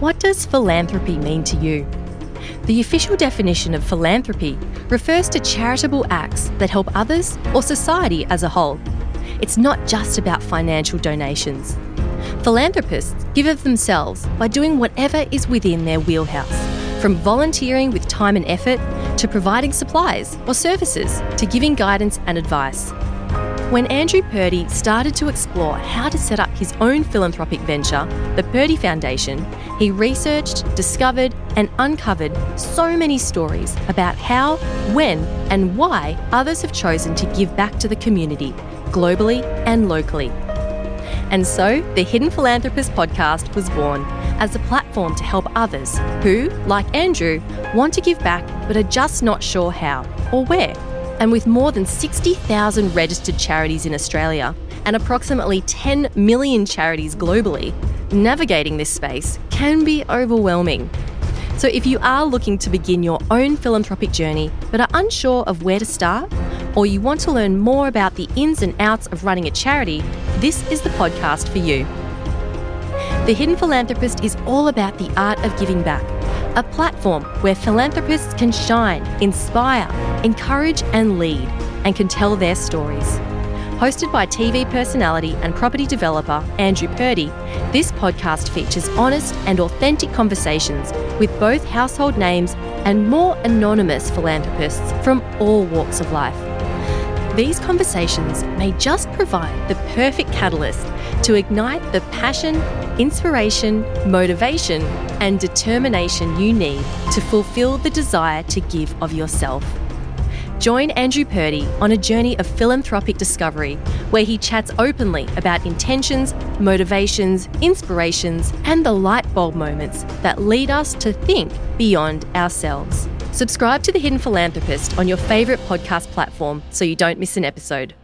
What does philanthropy mean to you? The official definition of philanthropy refers to charitable acts that help others or society as a whole. It's not just about financial donations. Philanthropists give of themselves by doing whatever is within their wheelhouse, from volunteering with time and effort to providing supplies or services to giving guidance and advice. When Andrew Purdy started to explore how to set up his own philanthropic venture, the Purdy Foundation, he researched, discovered, and uncovered so many stories about how, when, and why others have chosen to give back to the community, globally and locally. And so, the Hidden Philanthropist podcast was born as a platform to help others who, like Andrew, want to give back but are just not sure how or where. And with more than 60,000 registered charities in Australia and approximately 10 million charities globally, navigating this space can be overwhelming. So, if you are looking to begin your own philanthropic journey but are unsure of where to start, or you want to learn more about the ins and outs of running a charity, this is the podcast for you. The Hidden Philanthropist is all about the art of giving back, a platform where philanthropists can shine, inspire, encourage, and lead, and can tell their stories. Hosted by TV personality and property developer Andrew Purdy, this podcast features honest and authentic conversations with both household names and more anonymous philanthropists from all walks of life. These conversations may just provide the perfect catalyst to ignite the passion, inspiration, motivation, and determination you need to fulfill the desire to give of yourself. Join Andrew Purdy on a journey of philanthropic discovery where he chats openly about intentions, motivations, inspirations, and the light bulb moments that lead us to think beyond ourselves. Subscribe to The Hidden Philanthropist on your favourite podcast platform so you don't miss an episode.